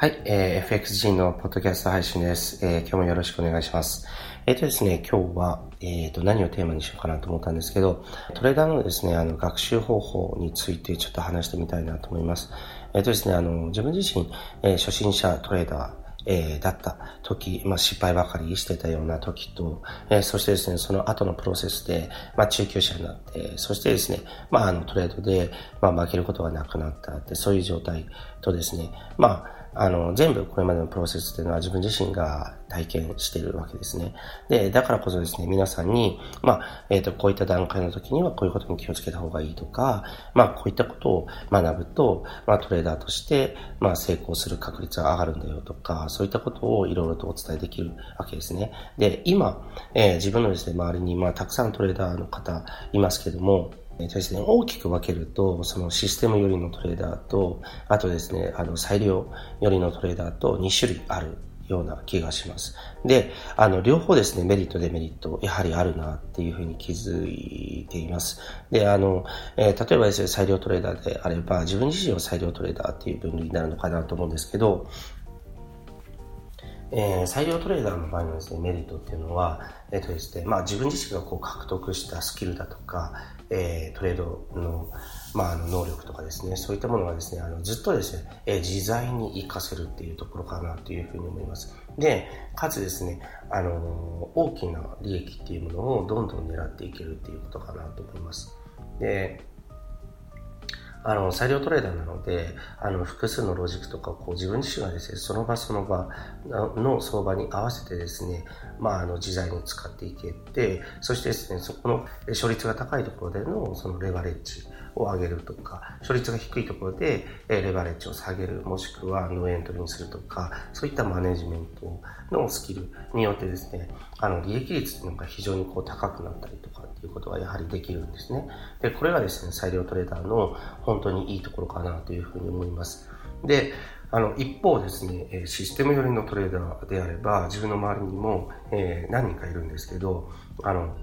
はい、えー、FXG のポッドキャスト配信です。えー、今日もよろしくお願いします。えっ、ー、とですね、今日は、えっ、ー、と、何をテーマにしようかなと思ったんですけど、トレーダーのですね、あの、学習方法についてちょっと話してみたいなと思います。えっ、ー、とですね、あの、自分自身、えー、初心者トレーダー、えー、だった時、まあ、失敗ばかりしてたような時と、えー、そしてですね、その後のプロセスで、まあ、中級者になって、そしてですね、まあ、あの、トレードで、まあ、負けることがなくなったって、そういう状態とですね、まあ、あの、全部これまでのプロセスっていうのは自分自身が体験しているわけですね。で、だからこそですね、皆さんに、まあ、えっ、ー、と、こういった段階の時にはこういうことに気をつけた方がいいとか、まあ、こういったことを学ぶと、まあ、トレーダーとして、まあ、成功する確率が上がるんだよとか、そういったことをいろいろとお伝えできるわけですね。で、今、えー、自分のですね、周りに、まあ、たくさんトレーダーの方いますけども、ですね、大きく分けると、そのシステム寄りのトレーダーと、あとですね、あの、裁量寄りのトレーダーと2種類あるような気がします。で、あの、両方ですね、メリット、デメリット、やはりあるなっていうふうに気づいています。で、あの、えー、例えばですね、裁量トレーダーであれば、自分自身は裁量トレーダーっていう分類になるのかなと思うんですけど、えー、採用トレーダーの場合のですね、メリットっていうのは、えっ、ー、とですね、まあ自分自身がこう獲得したスキルだとか、えー、トレードの、まあ、あの能力とかですね、そういったものがですね、あのずっとですね、えー、自在に活かせるっていうところかなというふうに思います。で、かつですね、あの大きな利益っていうものをどんどん狙っていけるっていうことかなと思います。で、あの、裁量トレーダーなので、あの、複数のロジックとかこう自分自身がですね、その場その場の相場に合わせてですね、まあ、あの、自在に使っていけて、そしてですね、そこの勝率が高いところでのそのレバレッジ。を上げるとか、勝率が低いところでレバレッジを下げる、もしくはノーエントリーにするとか、そういったマネジメントのスキルによってですね、あの、利益率っていうのが非常にこう高くなったりとかっていうことがやはりできるんですね。で、これがですね、裁量トレーダーの本当にいいところかなというふうに思います。で、あの、一方ですね、システム寄りのトレーダーであれば、自分の周りにも、えー、何人かいるんですけど、あの、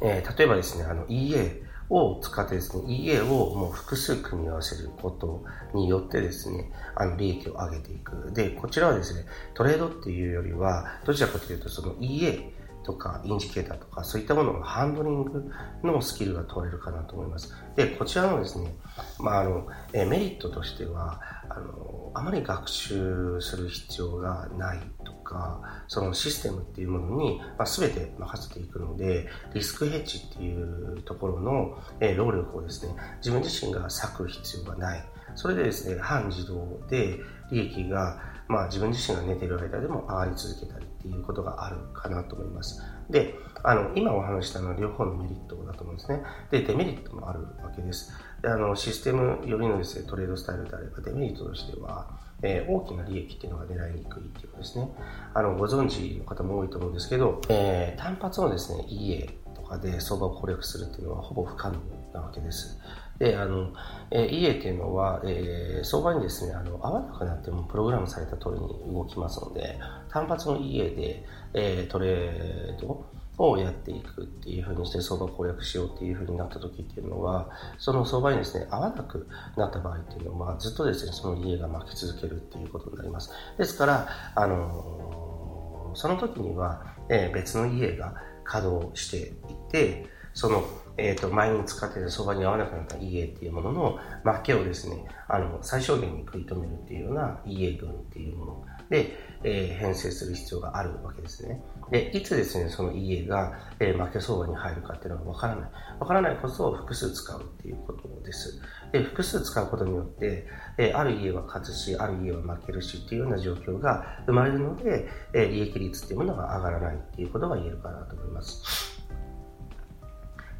えー、例えばですね、あの EA を使ってですね、EA をもう複数組み合わせることによってですね、あの利益を上げていく。で、こちらはですね、トレードっていうよりは、どちらかというとその EA とかインジケーターとかそういったもののハンドリングのスキルが問われるかなと思います。で、こちらのですね、まあ、あの、えメリットとしては、あの、あまり学習する必要がないか、そのシステムっていうものに、まあ、全て任せていくので、リスクヘッジっていうところの、え労力をですね、自分自身が割く必要がない。それでですね、半自動で利益がまあ、自分自身が寝てる間でも上がり続けたりっていうことがあるかなと思います。で、あの、今お話したのは両方のメリットだと思うんですね。で、デメリットもあるわけです。で、あの、システムよりのですね、トレードスタイルであれば、デメリットとしては、えー、大きな利益っていうのが狙いにくいっていうことですね。あの、ご存知の方も多いと思うんですけど、えー、単発のですね、EA とかで相場を攻略するっていうのはほぼ不可能なわけです。で、あの、えー、EA っていうのは、えー、相場にですね、あの、合わなくなってもプログラムされた通りに動きますので、単発の EA で、えー、トレードをやっていくっていうふうにして相場攻略しようっていうふうになった時っていうのは、その相場にですね、合わなくなった場合っていうのは、ずっとですね、その家が負け続けるっていうことになります。ですから、あのその時には、えー、別の家が稼働していて、そのえっ、ー、と、前に使ってた相場に合わなくなった EA っていうものの負けをですね、あの、最小限に食い止めるっていうような EA 群っていうもので、えー、編成する必要があるわけですね。で、いつですね、その EA が、えー、負け相場に入るかっていうのはわからない。わからないこそ複数使うっていうことです。で、複数使うことによって、えー、ある家は勝つし、ある家は負けるしっていうような状況が生まれるので、えー、利益率っていうものが上がらないっていうことが言えるかなと思います。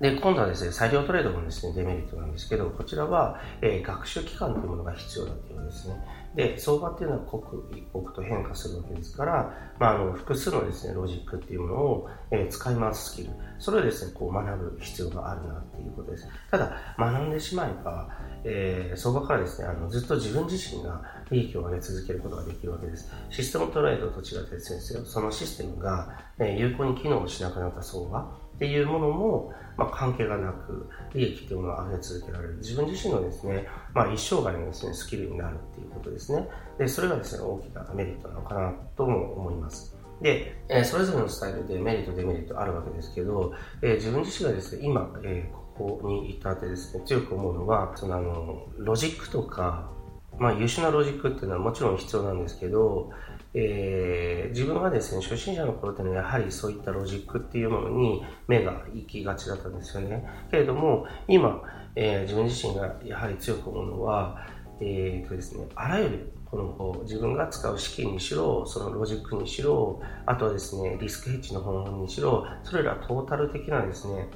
で、今度はですね、裁量トレードのですね、デメリットなんですけど、こちらは、えー、学習期間というものが必要だということですね。で、相場っていうのは刻一刻と変化するわけですから、まあ、あの複数のですね、ロジックっていうものを、えー、使い回すスキル、それをですね、こう学ぶ必要があるなっていうことです。ただ、学んでしまえば、えー、相場からですね、あのずっと自分自身が利益を上げ続けることができるわけです。システムトレードと違ってですね、そのシステムが、えー、有効に機能しなくなった相場っていうものも、まあ、関係がなく、利益っていうものを上げ続けられる。自分自身のですね、まあ、一生涯のですね、スキルになるっていうことですね。で、それがですね、大きなメリットなのかなとも思います。で、えー、それぞれのスタイルでメリット、デメリットあるわけですけど、えー、自分自身がですね、今、えー、ここに至ってですね、強く思うのは、そのあの、ロジックとか、まあ優秀なロジックっていうのはもちろん必要なんですけど、えー、自分はですね、初心者の頃っていうのはやはりそういったロジックっていうものに目が行きがちだったんですよね。けれども、今、えー、自分自身がやはり強く思うのは、えーとですね、あらゆるこの自分が使う資金にしろ、そのロジックにしろ、あとはですね、リスクヘッジの方法にしろ、それらトータル的なですね、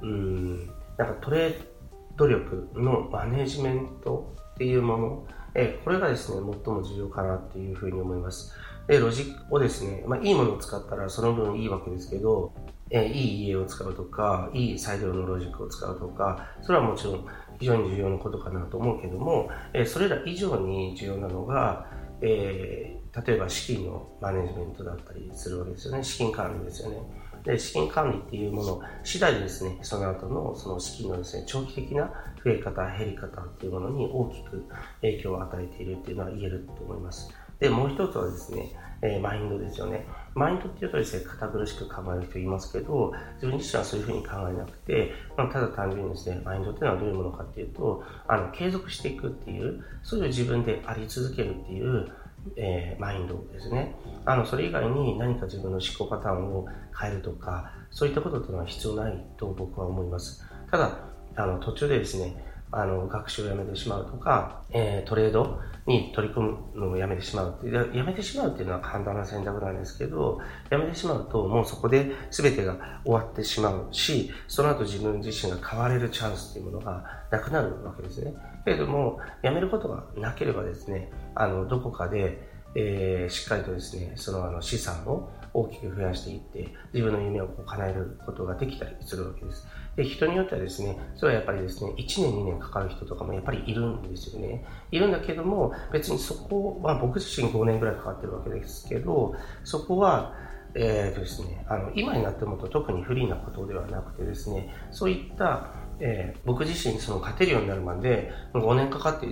うん、なんかトレード力のマネジメントっていうもの、えこれがですね、最も重要かなっていうふうに思います。で、ロジックをですね、まあ、いいものを使ったらその分いいわけですけど、えいい家を使うとか、いい裁量のロジックを使うとか、それはもちろん非常に重要なことかなと思うけども、えそれら以上に重要なのが、えー、例えば資金のマネジメントだったりするわけですよね。資金管理ですよね。で、資金管理っていうもの次第でですね、その後のその資金のですね、長期的な増え方、減り方っていうものに大きく影響を与えているっていうのは言えると思います。で、もう一つはですね、えー、マインドですよね。マインドっていうとですね、堅苦しく考える人いますけど、自分自身はそういうふうに考えなくて、まあ、ただ単純にですね、マインドっていうのはどういうものかっていうと、あの、継続していくっていう、そういう自分であり続けるっていう、えー、マインドですね。あの、それ以外に何か自分の思考パターンを変えるとか、そういったことっていうのは必要ないと僕は思います。ただ、あの、途中でですね、あの、学習をやめてしまうとか、えー、トレードに取り組むのをやめてしまうって。やめてしまうっていうのは簡単な選択なんですけど、やめてしまうともうそこで全てが終わってしまうし、その後自分自身が変われるチャンスっていうものがなくなるわけですね。けれども、やめることがなければですね、あの、どこかで、えー、しっかりとですね、そのあの資産を大きく増やしていって、自分の夢をこう叶えることができたりするわけです。で、人によってはですね、それはやっぱりですね、1年2年かかる人とかもやっぱりいるんですよね。いるんだけども、別にそこは、僕自身5年ぐらいかかってるわけですけど、そこは、えーとですね、あの今になってもと特に不利なことではなくてですね、そういった、えー、僕自身その勝てるようになるまで5年かかって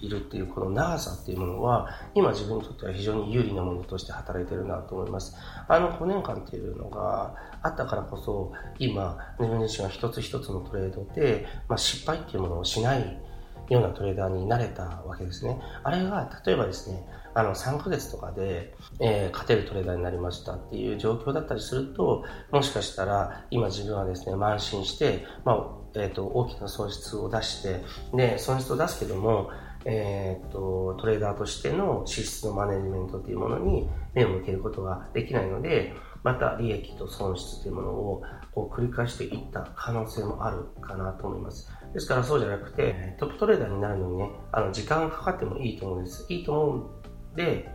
いるっていうこの長さっていうものは今自分にとっては非常に有利なものとして働いてるなと思います。あの5年間っていうのがあったからこそ今自分自身は一つ一つのトレードで、まあ、失敗っていうものをしないようなトレーダーになれたわけですね。あれが例えばですね、あの3ヶ月とかで、えー、勝てるトレーダーになりましたっていう状況だったりすると、もしかしたら今自分はですね、慢心して、まあ、え、ー、と、大きな損失を出して、で、損失を出すけども、えーと、トレーダーとしての支出のマネジメントというものに目を向けることができないので、また利益と損失というものをこう繰り返していった可能性もあるかなと思います。ですからそうじゃなくて、トップトレーダーになるのにね、あの時間がかかってもいいと思うんです。いいと思うんで、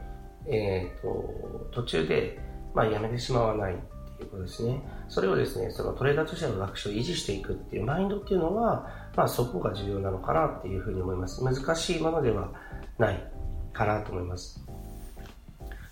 えっ、ー、と、途中で、まあ、やめてしまわないということですね。それをですね、そのトレーダーとしての学習を維持していくっていうマインドっていうのは、まあそこが重要なのかなっていうふうに思います。難しいものではないかなと思います。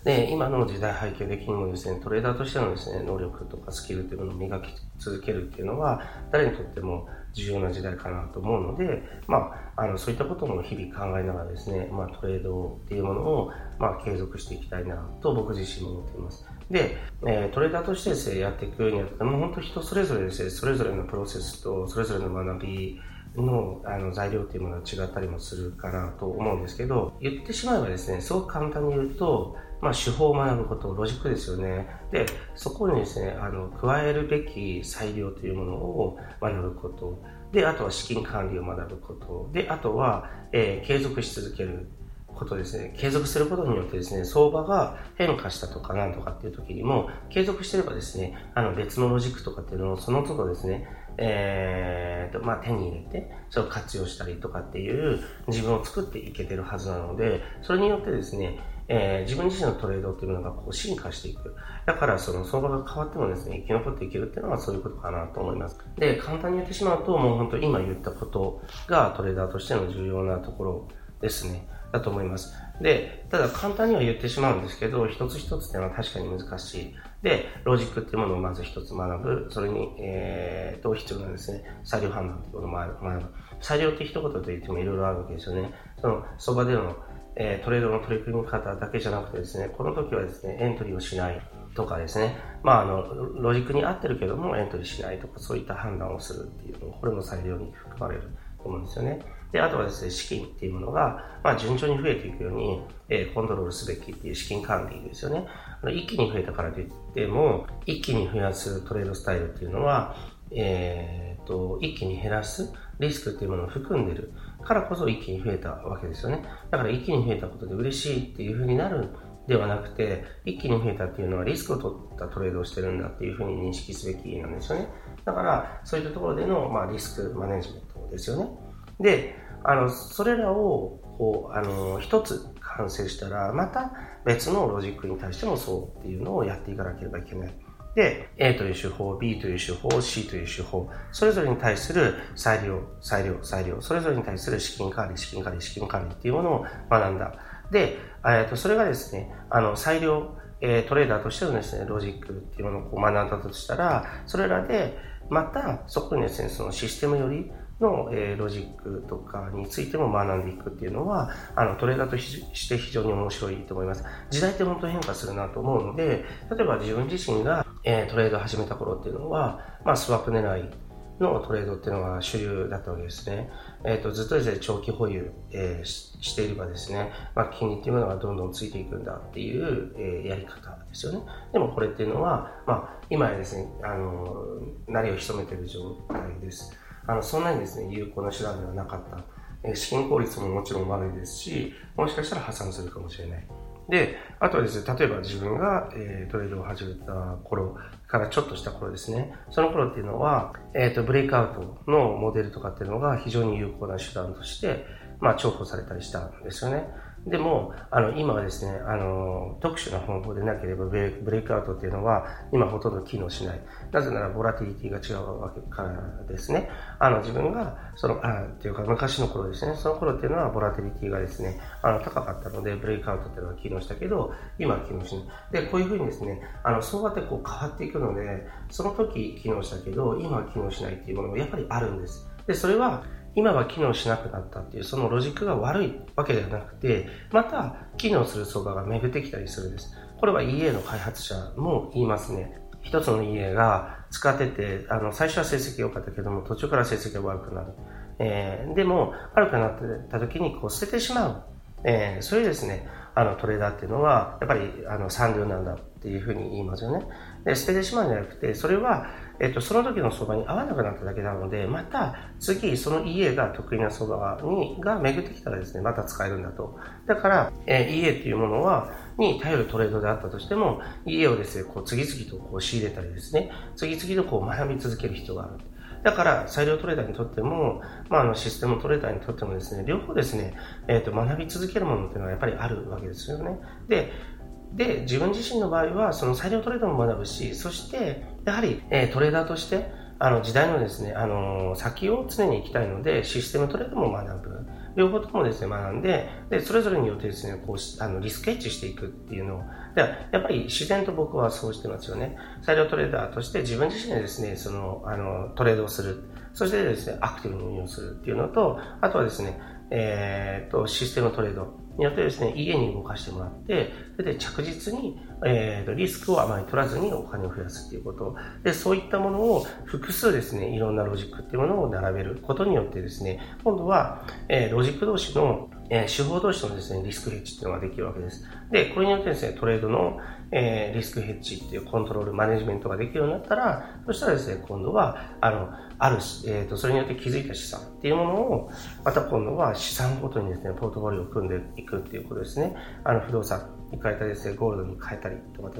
で、今の時代背景的にもですね、トレーダーとしてのですね、能力とかスキルというものを磨き続けるっていうのは、誰にとっても重要な時代かなと思うので、まあ、あの、そういったことも日々考えながらですね、まあ、トレードっていうものを、まあ、継続していきたいなと僕自身も思っています。で、えー、トレーダーとしてですね、やっていくようになって、もう本当人それぞれですね、それぞれのプロセスと、それぞれの学び、のあの材料っていうものは違ったりもするかなと思うんですけど、言ってしまえばですね、すごく簡単に言うと、まあ、手法を学ぶこと、ロジックですよね。で、そこにですね、あの、加えるべき裁量というものを学ぶこと。で、あとは資金管理を学ぶこと。で、あとは、えー、継続し続けることですね。継続することによってですね、相場が変化したとかなんとかっていう時にも、継続してればですね、あの別のロジックとかっていうのをその都度ですね、えーとまあ、手に入れて、それを活用したりとかっていう自分を作っていけてるはずなので、それによってですね、えー、自分自身のトレードっていうのがこう進化していく。だからその相場が変わってもですね、生き残っていけるっていうのはそういうことかなと思います。で、簡単に言ってしまうと、もう本当今言ったことがトレーダーとしての重要なところですね。だと思います。で、ただ簡単には言ってしまうんですけど、一つ一つっていうのは確かに難しい。で、ロジックっていうものをまず一つ学ぶ。それに、えー、と、必要なですね、裁量判断っていうことを学ぶ。裁量って一言で言ってもいろいろあるわけですよね。その、相場での、えー、トレードの取り組み方だけじゃなくてですね、この時はですね、エントリーをしないとかですね、まあ、あの、ロジックに合ってるけどもエントリーしないとか、そういった判断をするっていうのこれも裁量に含まれると思うんですよね。で、あとはですね、資金っていうものが、まあ、順調に増えていくように、えー、コントロールすべきっていう資金管理ですよね。一気に増えたからといっても、一気に増やすトレードスタイルっていうのは、えー、と、一気に減らすリスクっていうものを含んでるからこそ一気に増えたわけですよね。だから一気に増えたことで嬉しいっていうふうになるんではなくて、一気に増えたっていうのはリスクを取ったトレードをしてるんだっていうふうに認識すべきなんですよね。だから、そういったところでの、まあ、リスクマネジメントですよね。で、あの、それらを、こう、あの、一つ完成したら、また別のロジックに対してもそうっていうのをやっていかなければいけない。で、A という手法、B という手法、C という手法、それぞれに対する裁量、裁量、裁量、それぞれに対する資金管理、資金管理、資金管理っていうものを学んだ。で、えっと、それがですね、あの、裁量、えー、トレーダーとしてのですね、ロジックっていうものをこう学んだとしたら、それらで、また、そこにですね、そのシステムより、の、えー、ロジックとかについても学んでいくっていうのは、あの、トレーダーとして非常に面白いと思います。時代って本当に変化するなと思うので、例えば自分自身が、えー、トレード始めた頃っていうのは、まあ、スワップ狙いのトレードっていうのが主流だったわけですね。えっ、ー、と、ずっとですね、長期保有、えー、していればですね、まあ、金利っていうものがどんどんついていくんだっていう、えー、やり方ですよね。でもこれっていうのは、まあ、今やですね、あの、なりを潜めてる状態です。あの、そんなにですね、有効な手段ではなかった。え資金効率ももちろん悪いですし、もしかしたら破産するかもしれない。で、あとはですね、例えば自分が、えー、トレードを始めた頃からちょっとした頃ですね、その頃っていうのは、えっ、ー、と、ブレイクアウトのモデルとかっていうのが非常に有効な手段として、まあ、重宝されたりしたんですよね。でも、あの、今はですね、あの、特殊な方法でなければブレイクアウトっていうのは、今ほとんど機能しない。なぜなら、ボラティリティが違うわけからですね。あの、自分が、その、あ、っていうか、昔の頃ですね、その頃っていうのは、ボラティリティがですね、あの、高かったので、ブレイクアウトっていうのは機能したけど、今は機能しない。で、こういうふうにですね、あの、相場ってこう変わっていくので、その時機能したけど、今は機能しないっていうものもやっぱりあるんです。で、それは、今は機能しなくなったっていう、そのロジックが悪いわけではなくて、また機能する相場が巡ってきたりするんです。これは EA の開発者も言いますね。一つの EA が使ってて、あの、最初は成績良かったけども、途中から成績が悪くなる。えー、でも、悪くなってた時にこう捨ててしまう。えー、そういうですね、あのトレーダーっていうのは、やっぱりあの産業なんだっていうふうに言いますよね。で、捨ててしまうんじゃなくて、それはえっと、その時の相場に合わなくなっただけなので、また次、その EA が得意な相場に、が巡ってきたらですね、また使えるんだと。だから、えー、EA っていうものは、に頼るトレードであったとしても、EA をですね、こう次々とこう仕入れたりですね、次々とこう学び続ける必要がある。だから、裁量トレーダーにとっても、まあ、あの、システムトレーダーにとってもですね、両方ですね、えっ、ー、と、学び続けるものっていうのはやっぱりあるわけですよね。で、で、自分自身の場合は、その裁量トレードも学ぶし、そして、やはり、えー、トレーダーとして、あの、時代のですね、あの、先を常に行きたいので、システムトレードも学ぶ。両方ともですね、学んで、で、それぞれによってですね、こう、あの、リスクエッジしていくっていうのを、でやっぱり自然と僕はそうしてますよね。裁量トレーダーとして自分自身でですね、その、あの、トレードをする。そしてですね、アクティブに運用するっていうのと、あとはですね、えー、と、システムトレードによってですね、家に動かしてもらって、それで着実に、えー、とリスクをあまり取らずにお金を増やすっていうこと。で、そういったものを複数ですね、いろんなロジックっていうものを並べることによってですね、今度は、えー、ロジック同士の、えー、手法同士のですね、リスクヘッジっていうのができるわけです。で、これによってですね、トレードの、えー、リスクヘッジっていうコントロール、マネジメントができるようになったら、そしたらですね、今度は、あの、あるし、えっ、ー、と、それによって気づいた資産っていうものを、また今度は資産ごとにですね、ポートフォリオを組んでいくっていうことですね。あの、不動産に変えたりですね、ゴールドに変えたりとか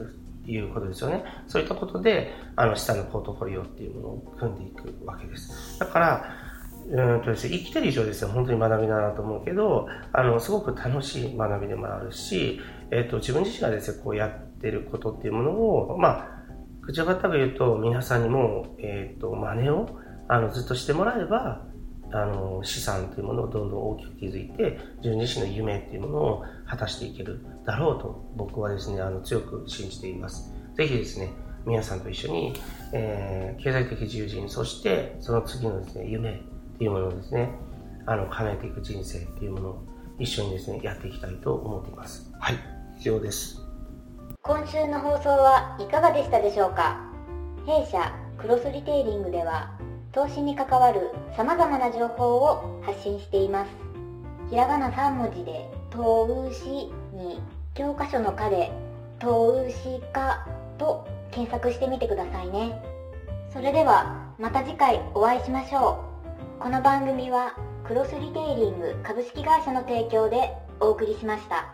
いうことですよね。そういったことで、あの、下のポートフォリオっていうものを組んでいくわけです。だから、うんとですね、生きてる以上ですね、本当に学びだなと思うけど、あの、すごく楽しい学びでもあるし、えっ、と、自分自身がですね、こうやってることっていうものを、まあ、口をたく言うと、皆さんにも、えっ、ー、と、真似を、あの、ずっとしてもらえば、あの、資産というものをどんどん大きく築いて、自分自身の夢っていうものを果たしていけるだろうと、僕はですね、あの、強く信じています。ぜひですね、皆さんと一緒に、えー、経済的自由人、そしてその次のですね、夢っていうものをですね、あの、叶えていく人生っていうものを一緒にですね、やっていきたいと思っています。はい、以上です。今週の放送はいかがでしたでしょうか？弊社クロスリテイリングでは投資に関わる様々な情報を発信しています。ひらがな3文字で投資に教科書の課で投資家と検索してみてくださいね。それではまた次回お会いしましょう。この番組はクロスリテイリング株式会社の提供でお送りしました。